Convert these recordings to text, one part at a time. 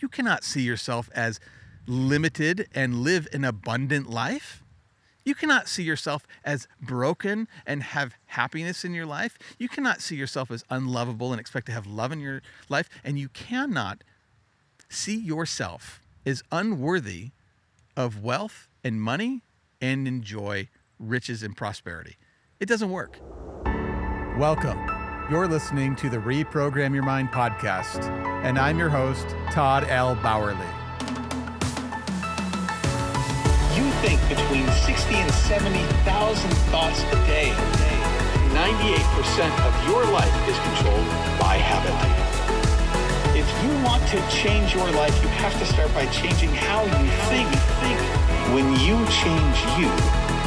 You cannot see yourself as limited and live an abundant life. You cannot see yourself as broken and have happiness in your life. You cannot see yourself as unlovable and expect to have love in your life. And you cannot see yourself as unworthy of wealth and money and enjoy riches and prosperity. It doesn't work. Welcome. You're listening to the Reprogram Your Mind podcast, and I'm your host, Todd L. Bauerle. You think between 60 and 70,000 thoughts a day. 98% of your life is controlled by habit. If you want to change your life, you have to start by changing how you think. When you change you,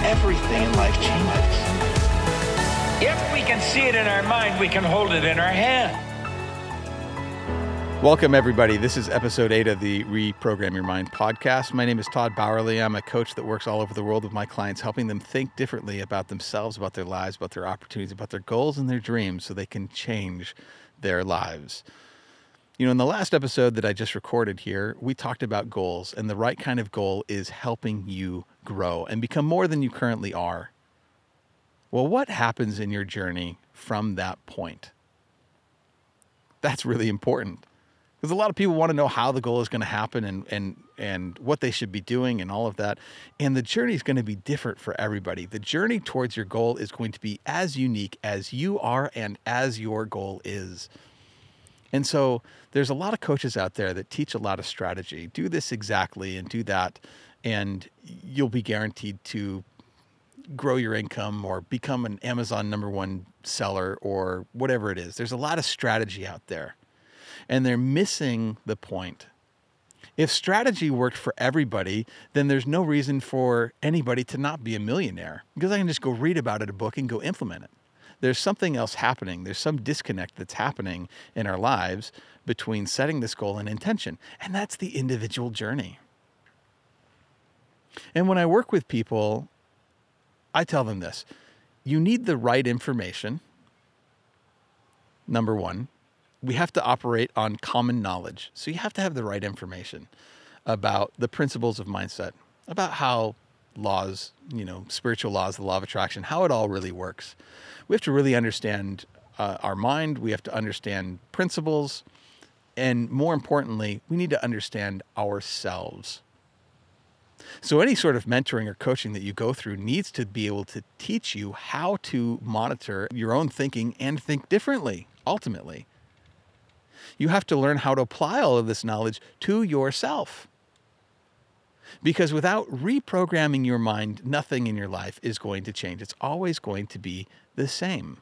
everything in life changes. If we can see it in our mind, we can hold it in our hand. Welcome, everybody. This is episode eight of the Reprogram Your Mind podcast. My name is Todd Bauerle. I'm a coach that works all over the world with my clients, helping them think differently about themselves, about their lives, about their opportunities, about their goals and their dreams so they can change their lives. You know, in the last episode that I just recorded here, we talked about goals, and the right kind of goal is helping you grow and become more than you currently are. Well, what happens in your journey from that point? That's really important because a lot of people want to know how the goal is going to happen and and and what they should be doing and all of that. And the journey is going to be different for everybody. The journey towards your goal is going to be as unique as you are and as your goal is. And so there's a lot of coaches out there that teach a lot of strategy. Do this exactly and do that and you'll be guaranteed to grow your income or become an amazon number one seller or whatever it is there's a lot of strategy out there and they're missing the point. If strategy worked for everybody, then there's no reason for anybody to not be a millionaire because I can just go read about it a book and go implement it. There's something else happening. There's some disconnect that's happening in our lives between setting this goal and intention, and that's the individual journey. And when I work with people, I tell them this you need the right information, number one we have to operate on common knowledge. So you have to have the right information about the principles of mindset, about how laws, you know, spiritual laws, the law of attraction, how it all really works. We have to really understand uh, our mind, we have to understand principles, and more importantly, we need to understand ourselves. So, any sort of mentoring or coaching that you go through needs to be able to teach you how to monitor your own thinking and think differently, ultimately you have to learn how to apply all of this knowledge to yourself. Because without reprogramming your mind, nothing in your life is going to change. It's always going to be the same.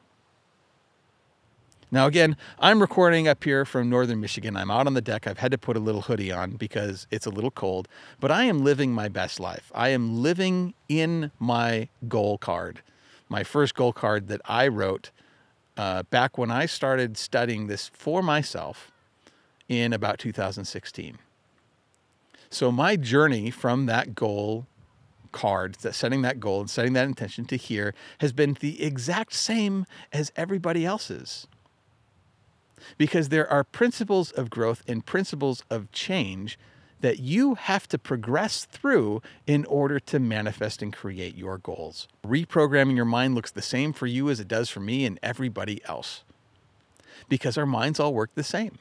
Now, again, I'm recording up here from northern Michigan. I'm out on the deck. I've had to put a little hoodie on because it's a little cold, but I am living my best life. I am living in my goal card, my first goal card that I wrote uh, back when I started studying this for myself in about 2016. So my journey from that goal card, that setting that goal and setting that intention to here has been the exact same as everybody else's. Because there are principles of growth and principles of change that you have to progress through in order to manifest and create your goals. Reprogramming your mind looks the same for you as it does for me and everybody else because our minds all work the same.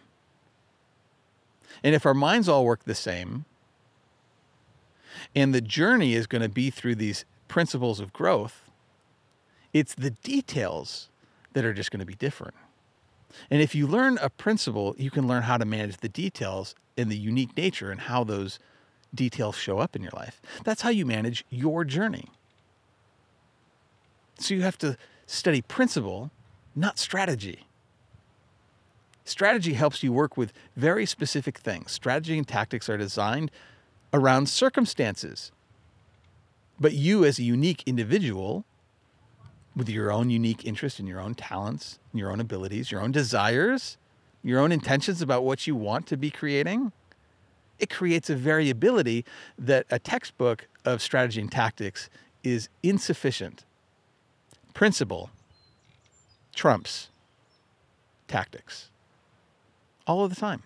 And if our minds all work the same, and the journey is going to be through these principles of growth, it's the details that are just going to be different. And if you learn a principle, you can learn how to manage the details and the unique nature and how those details show up in your life. That's how you manage your journey. So you have to study principle, not strategy. Strategy helps you work with very specific things. Strategy and tactics are designed around circumstances. But you, as a unique individual, with your own unique interest and your own talents, your own abilities, your own desires, your own intentions about what you want to be creating, it creates a variability that a textbook of strategy and tactics is insufficient. Principle trumps tactics all of the time.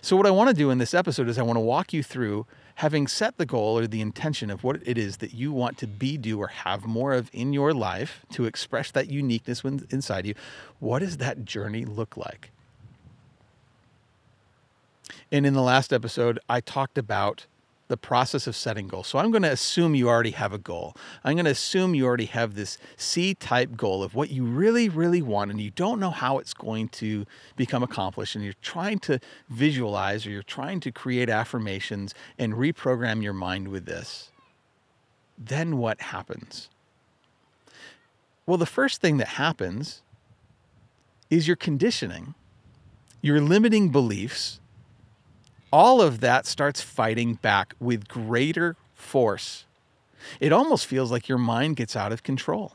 So, what I want to do in this episode is I want to walk you through having set the goal or the intention of what it is that you want to be, do, or have more of in your life to express that uniqueness inside you. What does that journey look like? And in the last episode, I talked about the process of setting goals. So I'm going to assume you already have a goal. I'm going to assume you already have this C type goal of what you really, really want, and you don't know how it's going to become accomplished. And you're trying to visualize or you're trying to create affirmations and reprogram your mind with this. Then what happens? Well, the first thing that happens is your conditioning, your limiting beliefs all of that starts fighting back with greater force. It almost feels like your mind gets out of control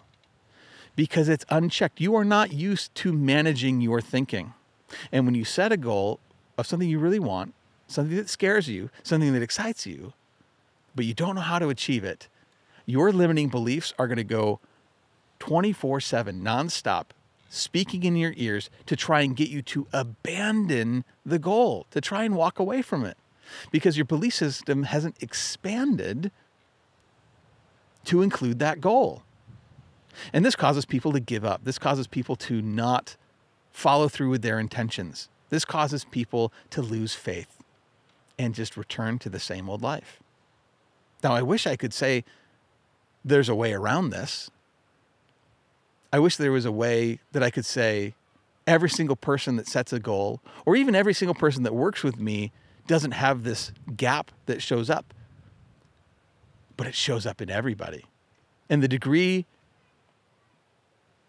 because it's unchecked. You are not used to managing your thinking. And when you set a goal of something you really want, something that scares you, something that excites you, but you don't know how to achieve it, your limiting beliefs are going to go 24 7, nonstop, speaking in your ears to try and get you to abandon the goal, to try and walk away from it. Because your belief system hasn't expanded to include that goal. And this causes people to give up. This causes people to not follow through with their intentions. This causes people to lose faith and just return to the same old life. Now, I wish I could say there's a way around this. I wish there was a way that I could say every single person that sets a goal, or even every single person that works with me, doesn't have this gap that shows up. But it shows up in everybody. And the degree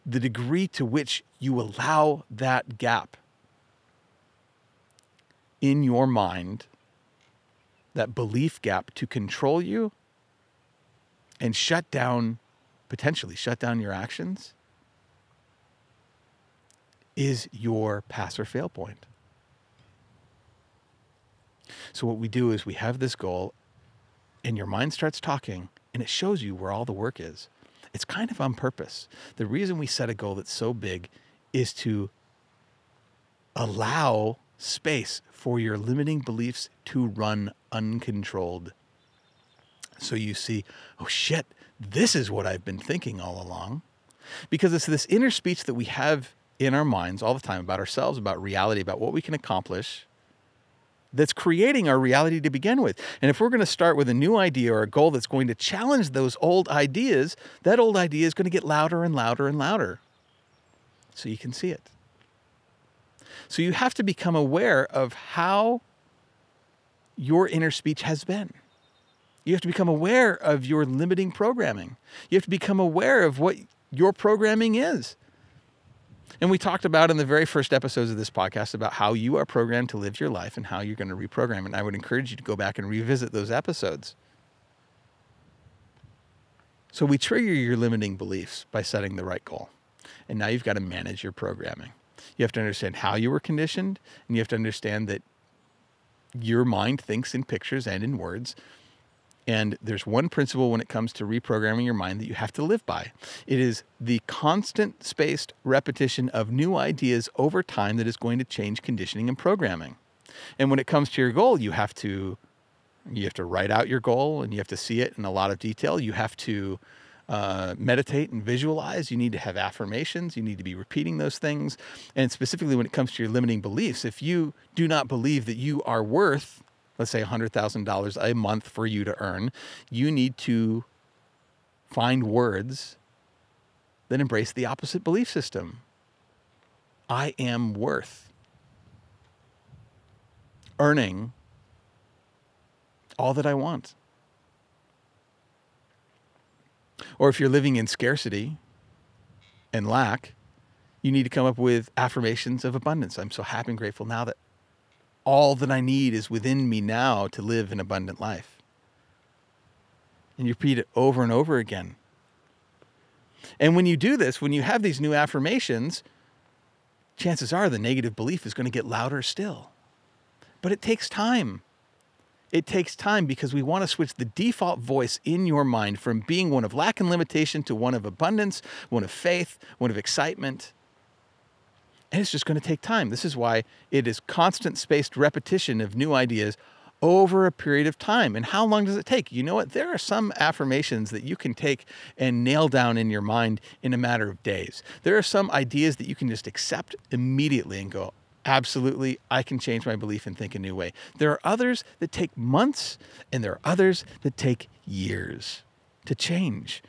the degree to which you allow that gap in your mind, that belief gap to control you and shut down, potentially shut down your actions, is your pass or fail point. So, what we do is we have this goal, and your mind starts talking, and it shows you where all the work is. It's kind of on purpose. The reason we set a goal that's so big is to allow space for your limiting beliefs to run uncontrolled. So you see, oh shit, this is what I've been thinking all along. Because it's this inner speech that we have in our minds all the time about ourselves, about reality, about what we can accomplish that's creating our reality to begin with. And if we're going to start with a new idea or a goal that's going to challenge those old ideas, that old idea is going to get louder and louder and louder. So you can see it. So you have to become aware of how your inner speech has been. You have to become aware of your limiting programming. You have to become aware of what your programming is. And we talked about in the very first episodes of this podcast about how you are programmed to live your life and how you're going to reprogram. And I would encourage you to go back and revisit those episodes. So we trigger your limiting beliefs by setting the right goal. And now you've got to manage your programming. You have to understand how you were conditioned, and you have to understand that your mind thinks in pictures and in words. And there's one principle when it comes to reprogramming your mind that you have to live by. It is the constant spaced repetition of new ideas over time that is going to change conditioning and programming. And when it comes to your goal, you have to you have to write out your goal and you have to see it in a lot of detail. You have to uh, meditate and visualize. You need to have affirmations. You need to be repeating those things. And specifically, when it comes to your limiting beliefs, if you do not believe that you are worth let's say $100,000 a month for you to earn, you need to find words that embrace the opposite belief system. I am worth earning all that I want. Or if you're living in scarcity and lack, you need to come up with affirmations of abundance. I'm so happy and grateful now that all that I need is within me now to live an abundant life. And you repeat it over and over again. And when you do this, when you have these new affirmations, chances are the negative belief is going to get louder still. But it takes time. It takes time because we want to switch the default voice in your mind from being one of lack and limitation to one of abundance, one of faith, one of excitement. And it's just going to take time. This is why it is constant spaced repetition of new ideas over a period of time. And how long does it take? You know what? There are some affirmations that you can take and nail down in your mind in a matter of days. There are some ideas that you can just accept immediately and go, absolutely, I can change my belief and think a new way. There are others that take months, and there are others that take years to change.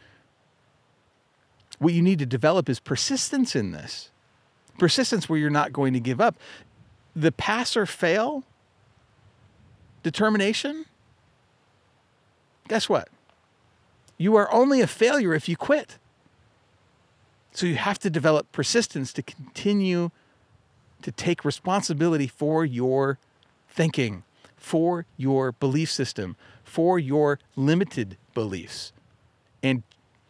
What you need to develop is persistence in this. Persistence where you're not going to give up. The pass or fail determination, guess what? You are only a failure if you quit. So you have to develop persistence to continue to take responsibility for your thinking, for your belief system, for your limited beliefs, and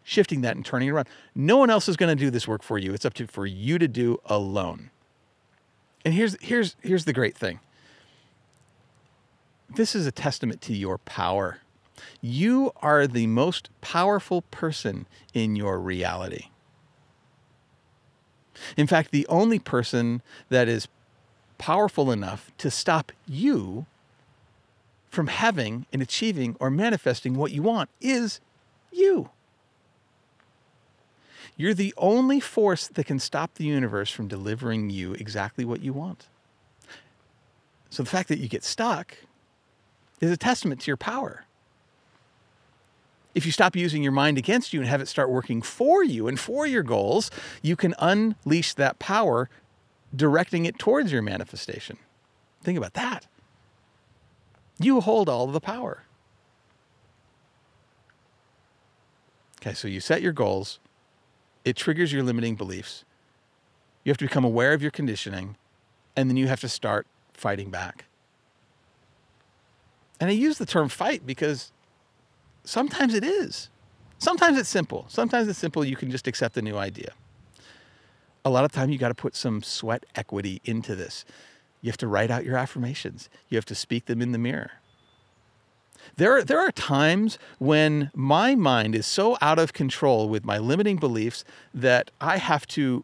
shifting that and turning it around. No one else is going to do this work for you. It's up to for you to do alone. And here's here's here's the great thing. This is a testament to your power. You are the most powerful person in your reality. In fact, the only person that is powerful enough to stop you from having and achieving or manifesting what you want is you. You're the only force that can stop the universe from delivering you exactly what you want. So the fact that you get stuck is a testament to your power. If you stop using your mind against you and have it start working for you and for your goals, you can unleash that power, directing it towards your manifestation. Think about that. You hold all the power. Okay, so you set your goals, it triggers your limiting beliefs. You have to become aware of your conditioning, and then you have to start fighting back. And I use the term fight because sometimes it is. Sometimes it's simple. Sometimes it's simple. You can just accept a new idea. A lot of time you got to put some sweat equity into this. You have to write out your affirmations. You have to speak them in the mirror. There are, there are times when my mind is so out of control with my limiting beliefs that I have to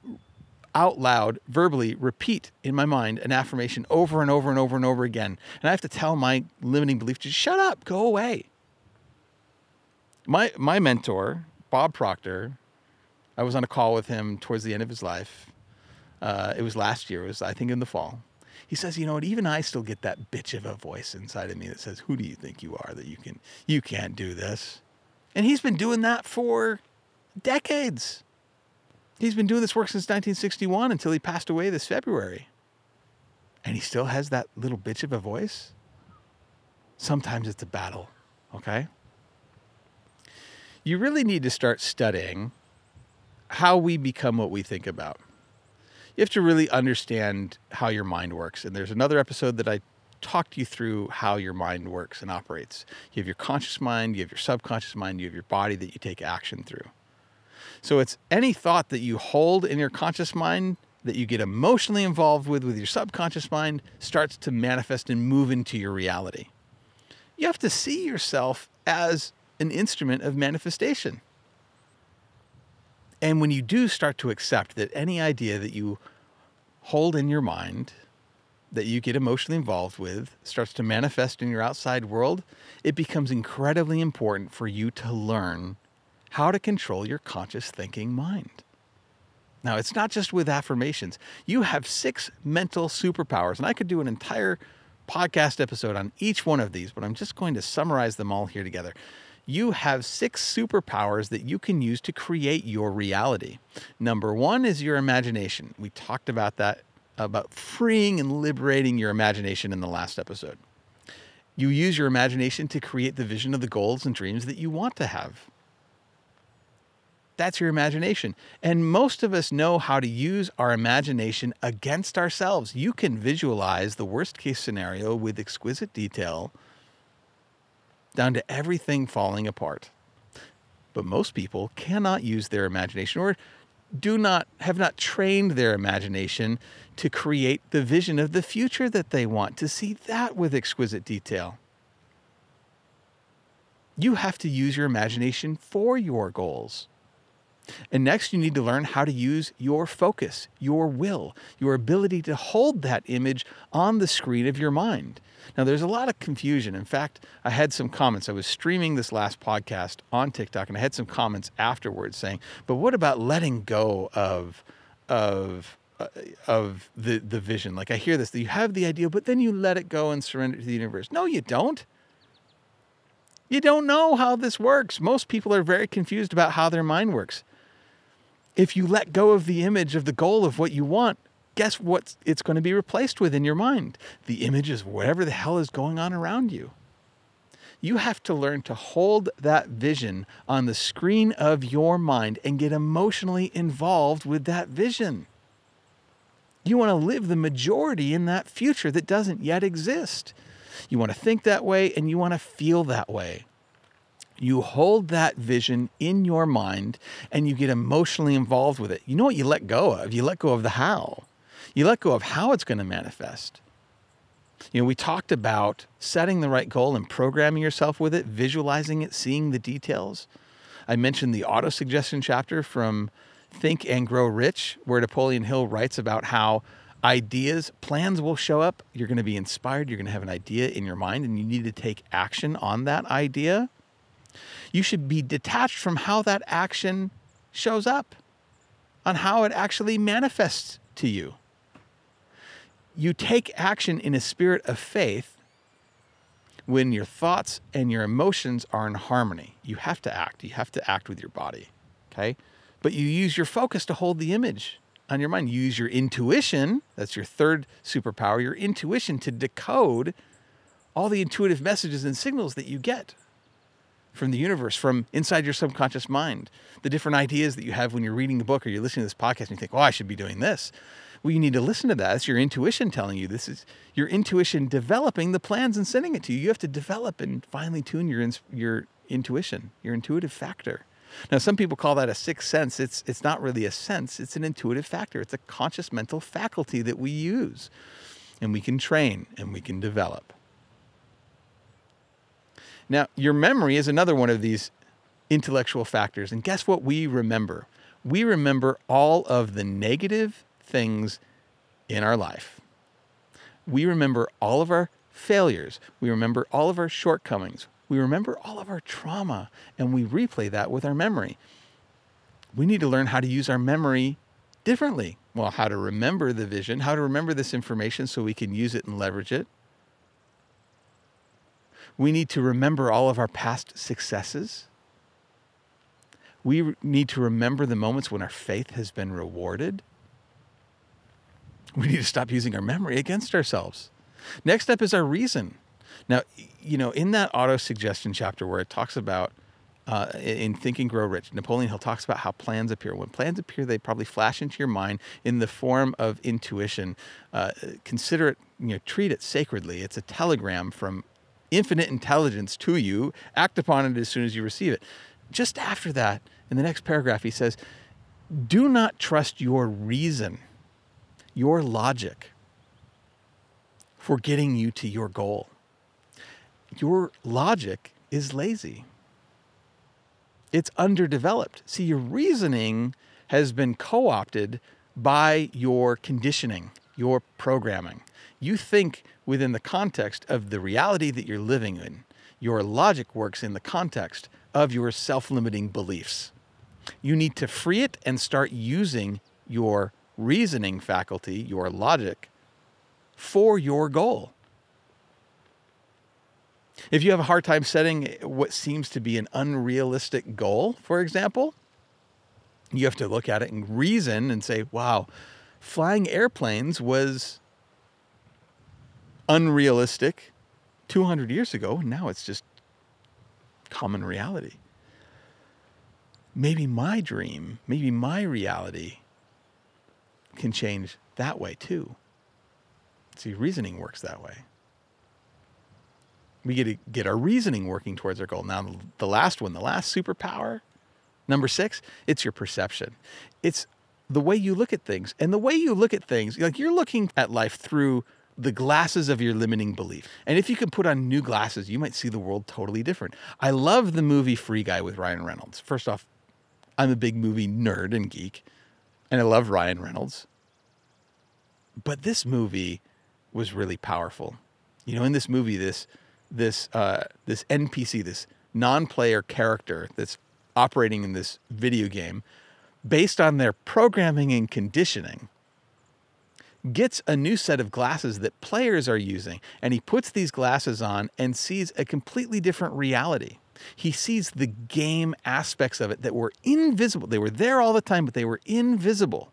out loud, verbally repeat in my mind an affirmation over and over and over and over again. And I have to tell my limiting belief to shut up, go away. My, my mentor, Bob Proctor, I was on a call with him towards the end of his life. Uh, it was last year, it was, I think, in the fall. He says, you know what, even I still get that bitch of a voice inside of me that says, Who do you think you are that you can you can't do this? And he's been doing that for decades. He's been doing this work since 1961 until he passed away this February. And he still has that little bitch of a voice. Sometimes it's a battle, okay? You really need to start studying how we become what we think about. You have to really understand how your mind works. And there's another episode that I talked you through how your mind works and operates. You have your conscious mind, you have your subconscious mind, you have your body that you take action through. So it's any thought that you hold in your conscious mind that you get emotionally involved with with your subconscious mind starts to manifest and move into your reality. You have to see yourself as an instrument of manifestation. And when you do start to accept that any idea that you hold in your mind, that you get emotionally involved with, starts to manifest in your outside world, it becomes incredibly important for you to learn how to control your conscious thinking mind. Now, it's not just with affirmations. You have six mental superpowers, and I could do an entire podcast episode on each one of these, but I'm just going to summarize them all here together. You have six superpowers that you can use to create your reality. Number one is your imagination. We talked about that, about freeing and liberating your imagination in the last episode. You use your imagination to create the vision of the goals and dreams that you want to have. That's your imagination. And most of us know how to use our imagination against ourselves. You can visualize the worst case scenario with exquisite detail down to everything falling apart. But most people cannot use their imagination or do not have not trained their imagination to create the vision of the future that they want to see that with exquisite detail. You have to use your imagination for your goals. And next, you need to learn how to use your focus, your will, your ability to hold that image on the screen of your mind. Now, there's a lot of confusion. In fact, I had some comments. I was streaming this last podcast on TikTok, and I had some comments afterwards saying, "But what about letting go of of uh, of the the vision? Like I hear this, that you have the idea, but then you let it go and surrender to the universe. No, you don't. You don't know how this works. Most people are very confused about how their mind works. If you let go of the image of the goal of what you want, guess what it's going to be replaced with in your mind? The image is whatever the hell is going on around you. You have to learn to hold that vision on the screen of your mind and get emotionally involved with that vision. You want to live the majority in that future that doesn't yet exist. You want to think that way and you want to feel that way. You hold that vision in your mind and you get emotionally involved with it. You know what you let go of? You let go of the how. You let go of how it's going to manifest. You know, we talked about setting the right goal and programming yourself with it, visualizing it, seeing the details. I mentioned the auto suggestion chapter from Think and Grow Rich, where Napoleon Hill writes about how ideas, plans will show up. You're going to be inspired. You're going to have an idea in your mind, and you need to take action on that idea. You should be detached from how that action shows up, on how it actually manifests to you. You take action in a spirit of faith when your thoughts and your emotions are in harmony. You have to act. You have to act with your body. Okay? But you use your focus to hold the image on your mind. You use your intuition, that's your third superpower, your intuition to decode all the intuitive messages and signals that you get from the universe, from inside your subconscious mind, the different ideas that you have when you're reading the book or you're listening to this podcast and you think, oh, I should be doing this. Well, you need to listen to that. It's your intuition telling you this is your intuition developing the plans and sending it to you. You have to develop and finely tune your, your intuition, your intuitive factor. Now, some people call that a sixth sense. It's, it's not really a sense, it's an intuitive factor. It's a conscious mental faculty that we use and we can train and we can develop. Now, your memory is another one of these intellectual factors. And guess what we remember? We remember all of the negative things in our life. We remember all of our failures. We remember all of our shortcomings. We remember all of our trauma and we replay that with our memory. We need to learn how to use our memory differently. Well, how to remember the vision, how to remember this information so we can use it and leverage it. We need to remember all of our past successes. We need to remember the moments when our faith has been rewarded. We need to stop using our memory against ourselves. Next up is our reason. Now, you know, in that auto suggestion chapter where it talks about uh, in Think and Grow Rich, Napoleon Hill talks about how plans appear. When plans appear, they probably flash into your mind in the form of intuition. Uh, consider it, you know, treat it sacredly. It's a telegram from infinite intelligence to you. Act upon it as soon as you receive it. Just after that, in the next paragraph, he says, Do not trust your reason, your logic for getting you to your goal your logic is lazy. It's underdeveloped. See, your reasoning has been co opted by your conditioning, your programming. You think within the context of the reality that you're living in. Your logic works in the context of your self limiting beliefs. You need to free it and start using your reasoning faculty, your logic, for your goal. If you have a hard time setting what seems to be an unrealistic goal, for example, you have to look at it and reason and say, wow, flying airplanes was unrealistic 200 years ago. And now it's just common reality. Maybe my dream, maybe my reality can change that way too. See, reasoning works that way. We get to get our reasoning working towards our goal. Now, the last one, the last superpower, number six, it's your perception. It's the way you look at things. And the way you look at things, like you're looking at life through the glasses of your limiting belief. And if you can put on new glasses, you might see the world totally different. I love the movie Free Guy with Ryan Reynolds. First off, I'm a big movie nerd and geek, and I love Ryan Reynolds. But this movie was really powerful. You know, in this movie, this this uh, this NPC, this non-player character that's operating in this video game, based on their programming and conditioning, gets a new set of glasses that players are using, and he puts these glasses on and sees a completely different reality. He sees the game aspects of it that were invisible. They were there all the time, but they were invisible.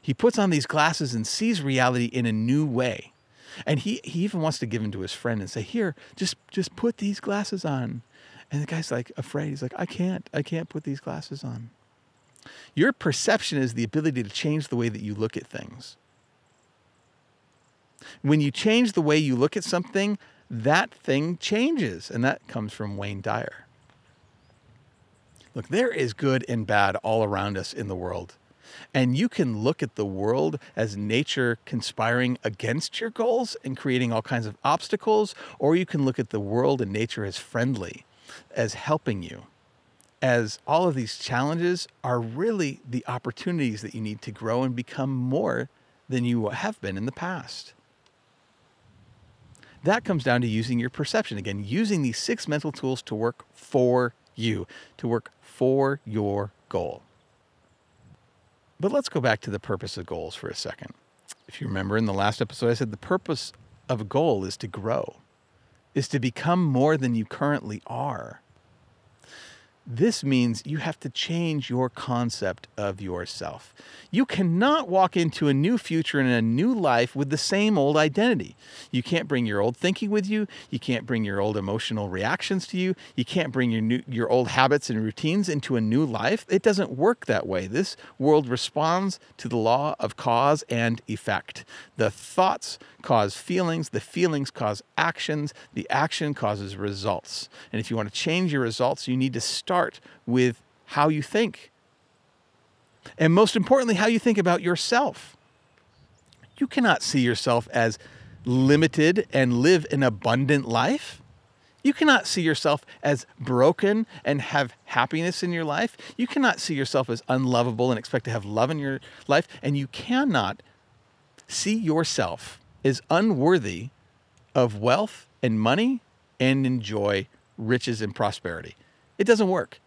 He puts on these glasses and sees reality in a new way. And he, he even wants to give them to his friend and say, Here, just just put these glasses on. And the guy's like afraid. He's like, I can't, I can't put these glasses on. Your perception is the ability to change the way that you look at things. When you change the way you look at something, that thing changes. And that comes from Wayne Dyer. Look, there is good and bad all around us in the world. And you can look at the world as nature conspiring against your goals and creating all kinds of obstacles, or you can look at the world and nature as friendly, as helping you, as all of these challenges are really the opportunities that you need to grow and become more than you have been in the past. That comes down to using your perception. Again, using these six mental tools to work for you, to work for your goal. But let's go back to the purpose of goals for a second. If you remember in the last episode, I said the purpose of a goal is to grow, is to become more than you currently are. This means you have to change your concept of yourself. You cannot walk into a new future and a new life with the same old identity. You can't bring your old thinking with you. You can't bring your old emotional reactions to you. You can't bring your new, your old habits and routines into a new life. It doesn't work that way. This world responds to the law of cause and effect. The thoughts cause feelings, the feelings cause actions, the action causes results. And if you want to change your results, you need to start with how you think. And most importantly, how you think about yourself. You cannot see yourself as limited and live an abundant life. You cannot see yourself as broken and have happiness in your life. You cannot see yourself as unlovable and expect to have love in your life. And you cannot see yourself as unworthy of wealth and money and enjoy riches and prosperity. It doesn't work.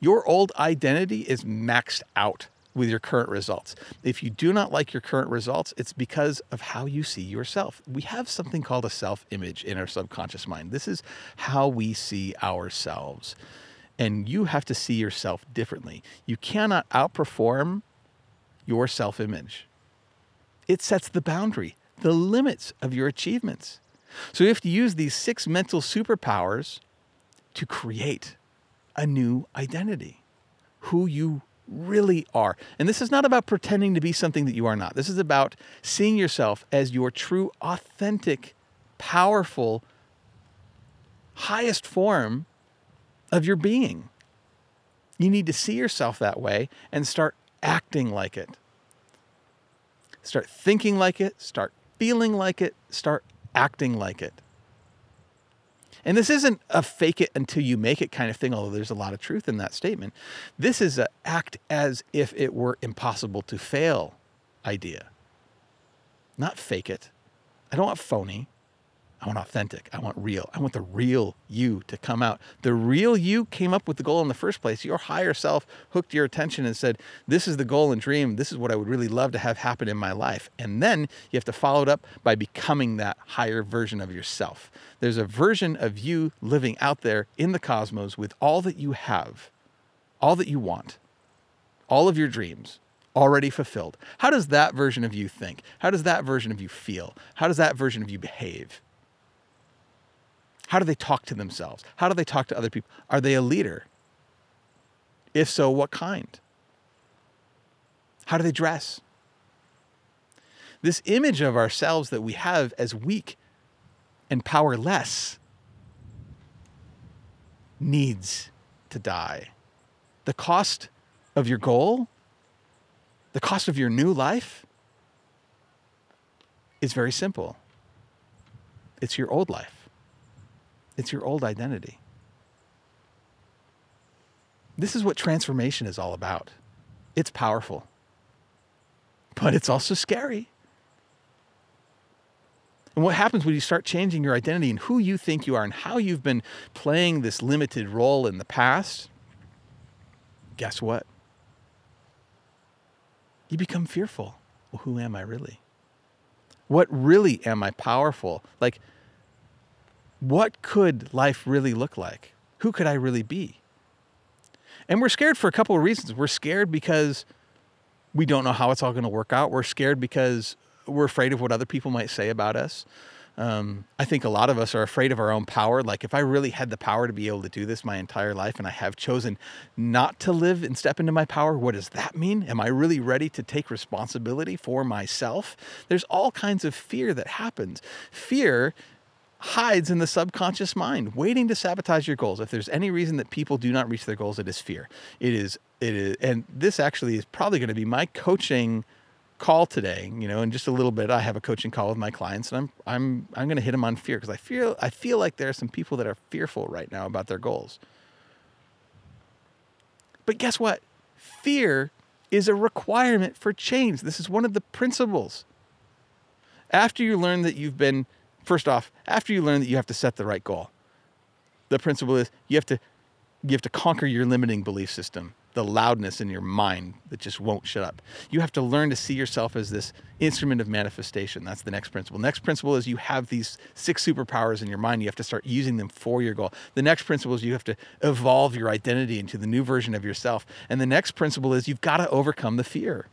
Your old identity is maxed out with your current results. If you do not like your current results, it's because of how you see yourself. We have something called a self image in our subconscious mind. This is how we see ourselves. And you have to see yourself differently. You cannot outperform your self image, it sets the boundary the limits of your achievements. So you have to use these six mental superpowers to create a new identity, who you really are. And this is not about pretending to be something that you are not. This is about seeing yourself as your true, authentic, powerful, highest form of your being. You need to see yourself that way and start acting like it. Start thinking like it, start feeling like it, start acting like it. And this isn't a fake it until you make it kind of thing, although there's a lot of truth in that statement. This is a act as if it were impossible to fail idea. Not fake it. I don't want phony. I want authentic. I want real. I want the real you to come out. The real you came up with the goal in the first place. Your higher self hooked your attention and said, This is the goal and dream. This is what I would really love to have happen in my life. And then you have to follow it up by becoming that higher version of yourself. There's a version of you living out there in the cosmos with all that you have, all that you want, all of your dreams already fulfilled. How does that version of you think? How does that version of you feel? How does that version of you behave? How do they talk to themselves? How do they talk to other people? Are they a leader? If so, what kind? How do they dress? This image of ourselves that we have as weak and powerless needs to die. The cost of your goal, the cost of your new life, is very simple it's your old life. It's your old identity. This is what transformation is all about. It's powerful, but it's also scary. And what happens when you start changing your identity and who you think you are and how you've been playing this limited role in the past? Guess what? You become fearful. Well, who am I really? What really am I powerful? Like, what could life really look like? Who could I really be? And we're scared for a couple of reasons. We're scared because we don't know how it's all going to work out. We're scared because we're afraid of what other people might say about us. Um, I think a lot of us are afraid of our own power. Like, if I really had the power to be able to do this my entire life and I have chosen not to live and step into my power, what does that mean? Am I really ready to take responsibility for myself? There's all kinds of fear that happens. Fear hides in the subconscious mind, waiting to sabotage your goals. If there's any reason that people do not reach their goals, it is fear. It is, it is, and this actually is probably going to be my coaching call today, you know, in just a little bit, I have a coaching call with my clients, and I'm I'm I'm going to hit them on fear because I feel I feel like there are some people that are fearful right now about their goals. But guess what? Fear is a requirement for change. This is one of the principles. After you learn that you've been, first off, after you learn that you have to set the right goal, the principle is you have to you have to conquer your limiting belief system the loudness in your mind that just won't shut up. You have to learn to see yourself as this instrument of manifestation. That's the next principle. Next principle is you have these six superpowers in your mind. You have to start using them for your goal. The next principle is you have to evolve your identity into the new version of yourself. And the next principle is you've got to overcome the fear.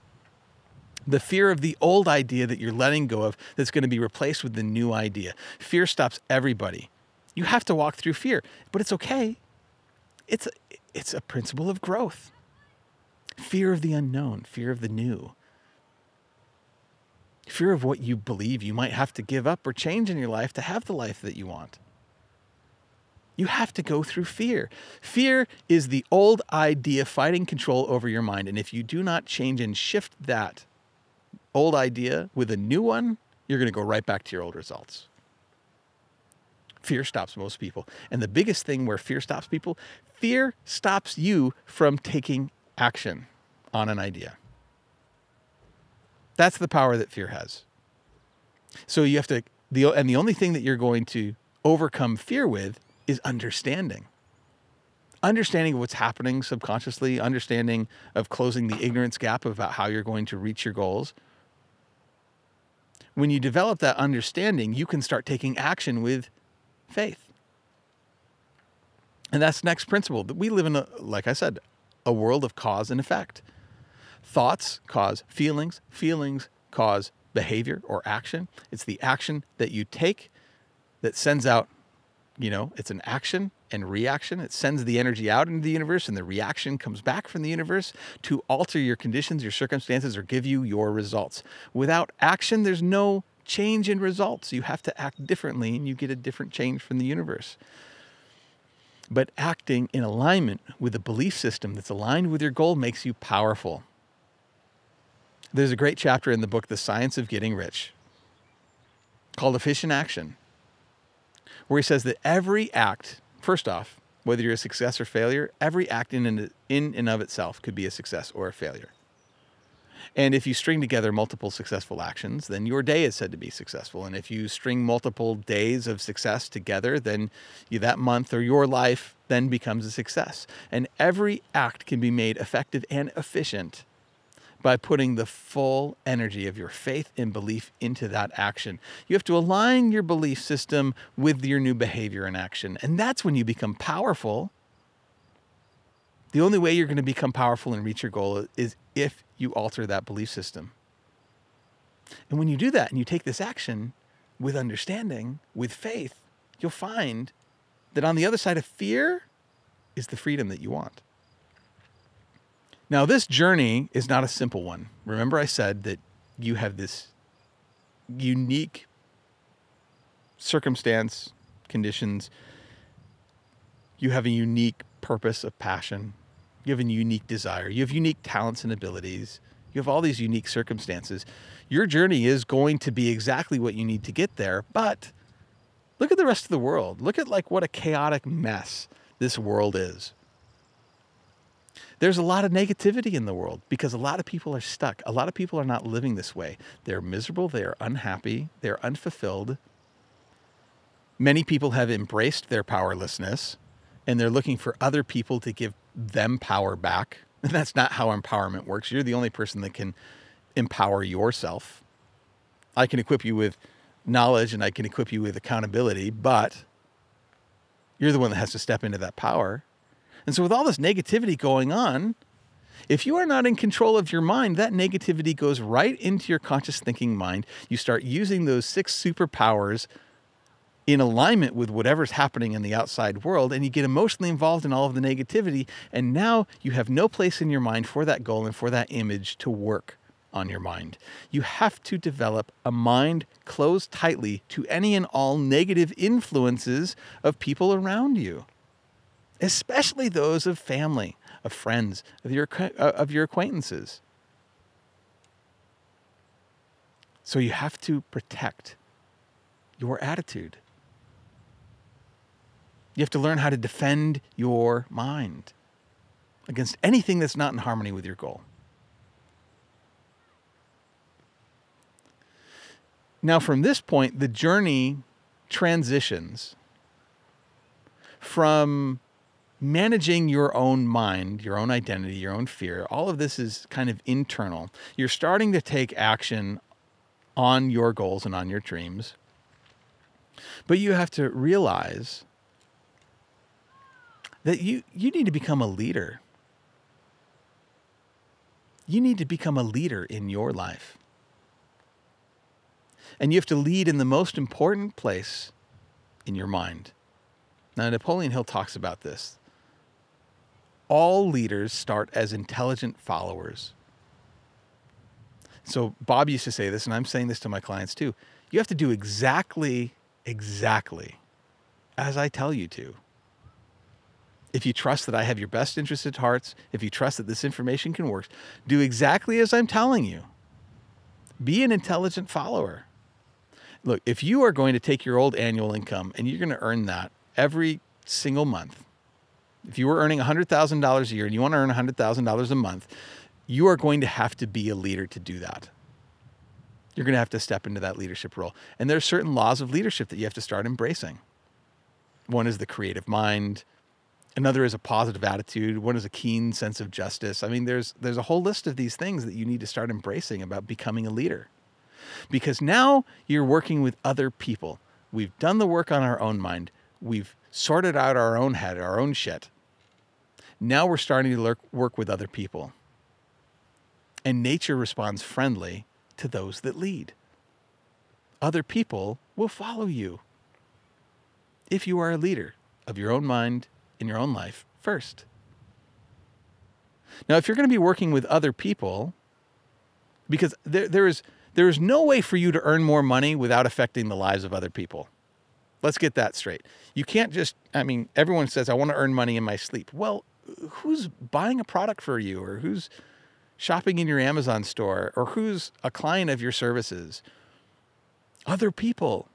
The fear of the old idea that you're letting go of that's going to be replaced with the new idea. Fear stops everybody. You have to walk through fear, but it's okay. It's a, it's a principle of growth fear of the unknown, fear of the new, fear of what you believe you might have to give up or change in your life to have the life that you want. You have to go through fear. Fear is the old idea fighting control over your mind. And if you do not change and shift that old idea with a new one, you're going to go right back to your old results. Fear stops most people. And the biggest thing where fear stops people, fear stops you from taking action on an idea. That's the power that fear has. So you have to the and the only thing that you're going to overcome fear with is understanding. Understanding of what's happening subconsciously, understanding of closing the ignorance gap about how you're going to reach your goals. When you develop that understanding, you can start taking action with faith. And that's next principle that we live in a like I said, a world of cause and effect. Thoughts cause feelings, feelings cause behavior or action. It's the action that you take that sends out, you know, it's an action and reaction. It sends the energy out into the universe, and the reaction comes back from the universe to alter your conditions, your circumstances, or give you your results. Without action, there's no change in results. You have to act differently, and you get a different change from the universe but acting in alignment with a belief system that's aligned with your goal makes you powerful. There's a great chapter in the book, The Science of Getting Rich, called Efficient Action, where he says that every act, first off, whether you're a success or failure, every act in and, of itself could be a success or a failure. And if you string together multiple successful actions, then your day is said to be successful. And if you string multiple days of success together, then you, that month or your life then becomes a success. And every act can be made effective and efficient by putting the full energy of your faith and belief into that action. You have to align your belief system with your new behavior and action. And that's when you become powerful. The only way you're going to become powerful and reach your goal is if you alter that belief system. And when you do that and you take this action with understanding, with faith, you'll find that on the other side of fear is the freedom that you want. Now, this journey is not a simple one. Remember, I said that you have this unique circumstance, conditions. You have a unique purpose of passion. You have a unique desire. You have unique talents and abilities. You have all these unique circumstances. Your journey is going to be exactly what you need to get there. But look at the rest of the world. Look at like what a chaotic mess this world is. There's a lot of negativity in the world because a lot of people are stuck. A lot of people are not living this way. They're miserable, they are unhappy, they're unfulfilled. Many people have embraced their powerlessness and they're looking for other people to give them power back. And that's not how empowerment works. You're the only person that can empower yourself. I can equip you with knowledge and I can equip you with accountability, but you're the one that has to step into that power. And so, with all this negativity going on, if you are not in control of your mind, that negativity goes right into your conscious thinking mind. You start using those six superpowers in alignment with whatever's happening in the outside world, and you get emotionally involved in all of the negativity. And now you have no place in your mind for that goal and for that image to work on your mind. You have to develop a mind closed tightly to any and all negative influences of people around you, especially those of family, of friends, of your, uh, of your acquaintances. So you have to protect your attitude. You have to learn how to defend your mind against anything that's not in harmony with your goal. Now, from this point, the journey transitions from managing your own mind, your own identity, your own fear. All of this is kind of internal. You're starting to take action on your goals and on your dreams. But you have to realize that you, you need to become a leader. You need to become a leader in your life. And you have to lead in the most important place in your mind. Now, Napoleon Hill talks about this. All leaders start as intelligent followers. So, Bob used to say this, and I'm saying this to my clients too. You have to do exactly, exactly as I tell you to if you trust that I have your best interest at heart, if you trust that this information can work, do exactly as I'm telling you. Be an intelligent follower. Look, if you are going to take your old annual income and you're going to earn that every single month, if you were earning $100,000 a year and you want to earn $100,000 a month, you are going to have to be a leader to do that. You're going to have to step into that leadership role. And there are certain laws of leadership that you have to start embracing. One is the creative mind, Another is a positive attitude. One is a keen sense of justice. I mean, there's there's a whole list of these things that you need to start embracing about becoming a leader. Because now you're working with other people. We've done the work on our own mind. We've sorted out our own head, our own shit. Now we're starting to work with other people. And nature responds friendly to those that lead. Other people will follow you if you are a leader of your own mind in your own life first. Now, if you're going to be working with other people, because there, there, is, there is no way for you to earn more money without affecting the lives of other people. Let's get that straight. You can't just, I mean, everyone says, I want to earn money in my sleep. Well, who's buying a product for you or who's shopping in your Amazon store or who's a client of your services? Other people.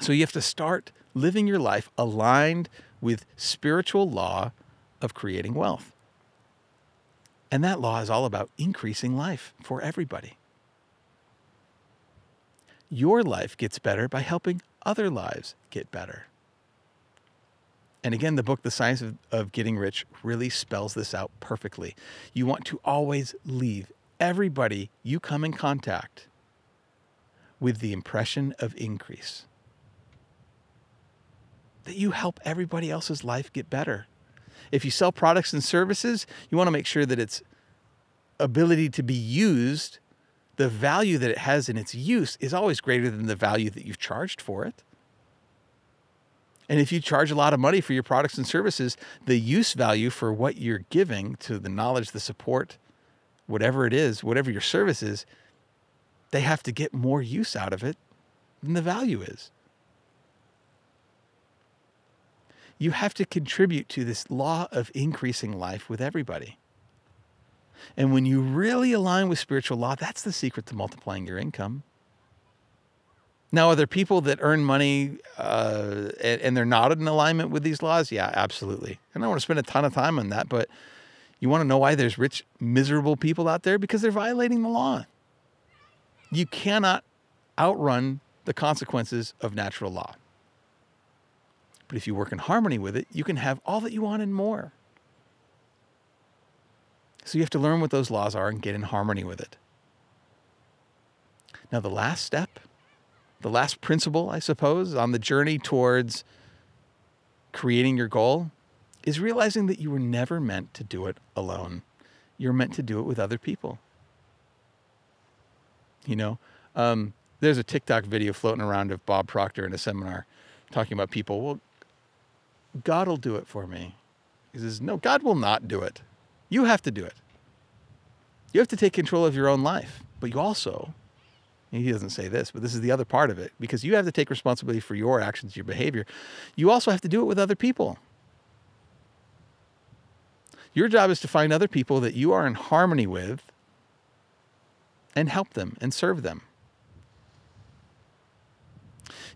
So you have to start living your life aligned with spiritual law of creating wealth. And that law is all about increasing life for everybody. Your life gets better by helping other lives get better. And again, the book, The Science of, of, Getting Rich, really spells this out perfectly. You want to always leave everybody you come in contact with the impression of increase that you help everybody else's life get better. If you sell products and services, you want to make sure that its ability to be used, the value that it has in its use, is always greater than the value that you've charged for it. And if you charge a lot of money for your products and services, the use value for what you're giving to the knowledge, the support, whatever it is, whatever your service is, they have to get more use out of it than the value is. you have to contribute to this law of increasing life with everybody. And when you really align with spiritual law, that's the secret to multiplying your income. Now, are there people that earn money uh, and, and, they're not in alignment with these laws? Yeah, absolutely. And I don't want to spend a ton of time on that, but You want to know why there's rich, miserable people out there? Because they're violating the law. You cannot outrun the consequences of natural law. But if you work in harmony with it, you can have all that you want and more. So you have to learn what those laws are and get in harmony with it. Now, the last step, the last principle, I suppose, on the journey towards creating your goal is realizing that you were never meant to do it alone. You're meant to do it with other people. You know, um, there's a TikTok video floating around of Bob Proctor in a seminar talking about people. Well, God will do it for me. He says, No, God will not do it. You have to do it. You have to take control of your own life, but you also, he doesn't say this, but this is the other part of it, because you have to take responsibility for your actions, your behavior. You also have to do it with other people. Your job is to find other people that you are in harmony with and help them and serve them.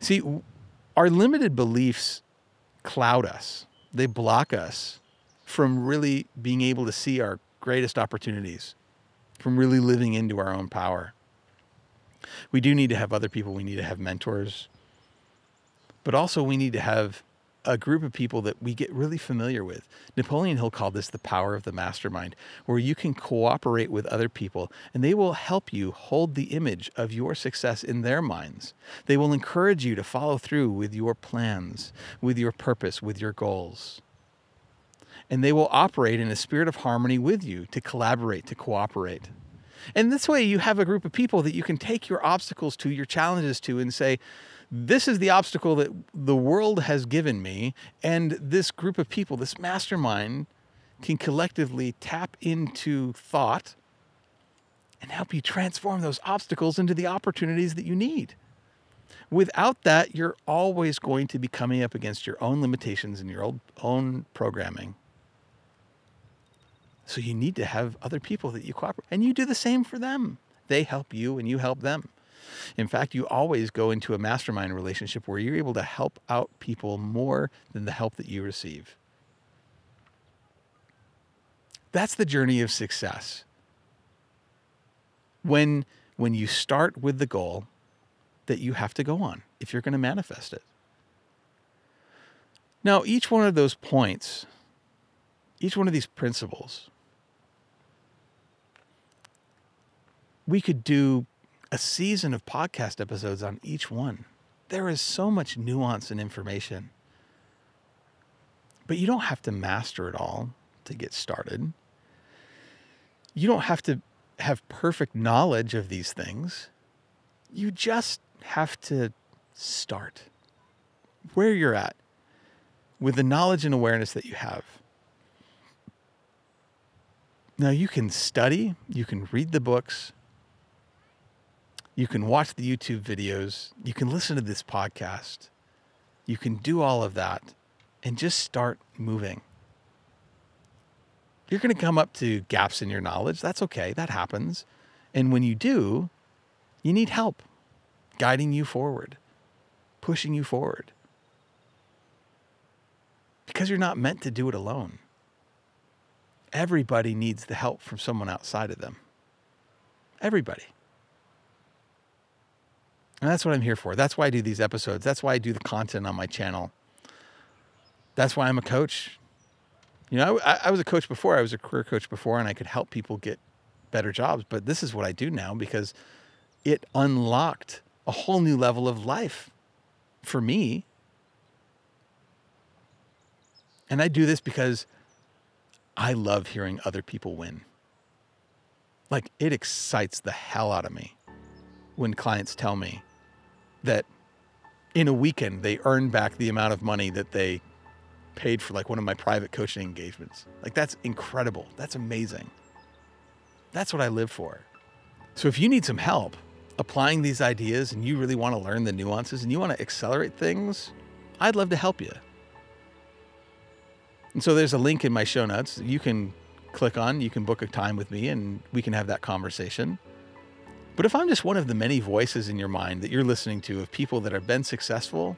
See, our limited beliefs cloud us, they block us from really being able to see our greatest opportunities, from really living into our own power. We do need to have other people, we need to have mentors, but also we need to have a group of people that we get really familiar with. Napoleon Hill called this the power of the mastermind, where you can cooperate with other people and they will help you hold the image of your success in their minds. They will encourage you to follow through with your plans, with your purpose, with your goals. And they will operate in a spirit of harmony with you to collaborate, to cooperate. And this way, you have a group of people that you can take your obstacles to, your challenges to, and say, this is the obstacle that the world has given me. And this group of people, this mastermind, can collectively tap into thought and help you transform those obstacles into the opportunities that you need. Without that, you're always going to be coming up against your own limitations and your own programming. So you need to have other people that you cooperate, and you do the same for them. They help you, and you help them. In fact, you always go into a mastermind relationship where you're able to help out people more than the help that you receive. That's the journey of success. When, when you start with the goal that you have to go on if you're going to manifest it. Now, each one of those points, each one of these principles, we could do a season of podcast episodes on each one. There is so much nuance and information. But you don't have to master it all to get started. You don't have to have perfect knowledge of these things. You just have to start where you're at with the knowledge and awareness that you have. Now, you can study, you can read the books, you can watch the YouTube videos. You can listen to this podcast. You can do all of that and just start moving. You're going to come up to gaps in your knowledge. That's okay. That happens. And when you do, you need help guiding you forward, pushing you forward. Because you're not meant to do it alone. Everybody needs the help from someone outside of them. Everybody. And that's what I'm here for. That's why I do these episodes. That's why I do the content on my channel. That's why I'm a coach. You know, I, I, was a coach before. I was a career coach before, and I could help people get better jobs. But this is what I do now because it unlocked a whole new level of life for me. And I do this because I love hearing other people win. Like, it excites the hell out of me when clients tell me that in a weekend they earn back the amount of money that they paid for like one of my private coaching engagements. Like that's incredible. That's amazing. That's what I live for. So if you need some help applying these ideas and you really want to learn the nuances and you want to accelerate things, I'd love to help you. And so there's a link in my show notes you can click on, you can book a time with me and we can have that conversation. But if I'm just one of the many voices in your mind that you're listening to of people that have been successful,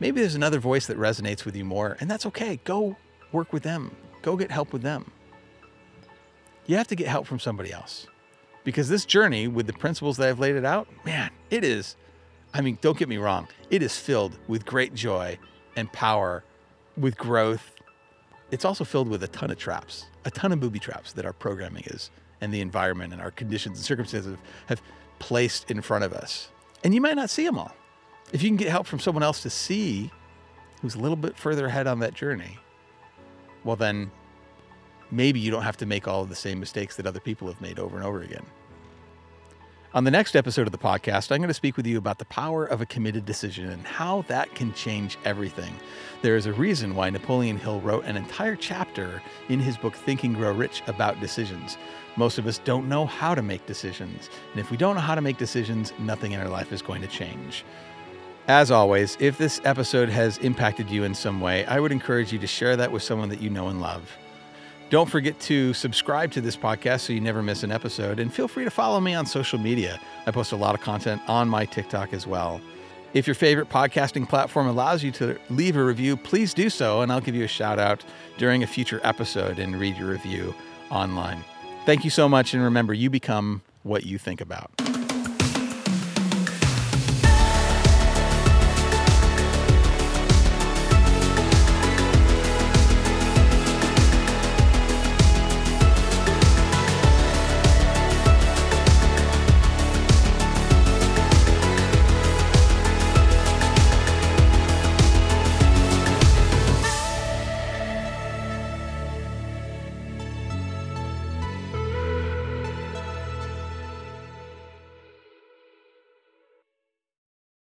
maybe there's another voice that resonates with you more, and that's okay. Go work with them, go get help with them. you have to get help from somebody else. Because this journey with the principles that I've laid it out, man, it is, I mean, don't get me wrong, it is filled with great joy and power, with growth. It's also filled with a ton of traps, a ton of booby traps that our programming is and the environment and our conditions and circumstances have, have placed in front of us. And you might not see them all. If you can get help from someone else to see who's a little bit further ahead on that journey, well, then maybe you don't have to make all of the same mistakes that other people have made over and over again. On the next episode of the podcast, I'm going to speak with you about the power of a committed decision and how that can change everything. There is a reason why Napoleon Hill wrote an entire chapter in his book Think and Grow Rich about decisions. Most of us don't know how to make decisions. And if we don't know how to make decisions, nothing in our life is going to change. As always, if this episode has impacted you in some way, I would encourage you to share that with someone that you know and love. Don't forget to subscribe to this podcast so you never miss an episode, and feel free to follow me on social media. I post a lot of content on my TikTok as well. If your favorite podcasting platform allows you to leave a review, please do so, and I'll give you a shout out during a future episode and read your review online. Thank you so much, and remember, you become what you think about.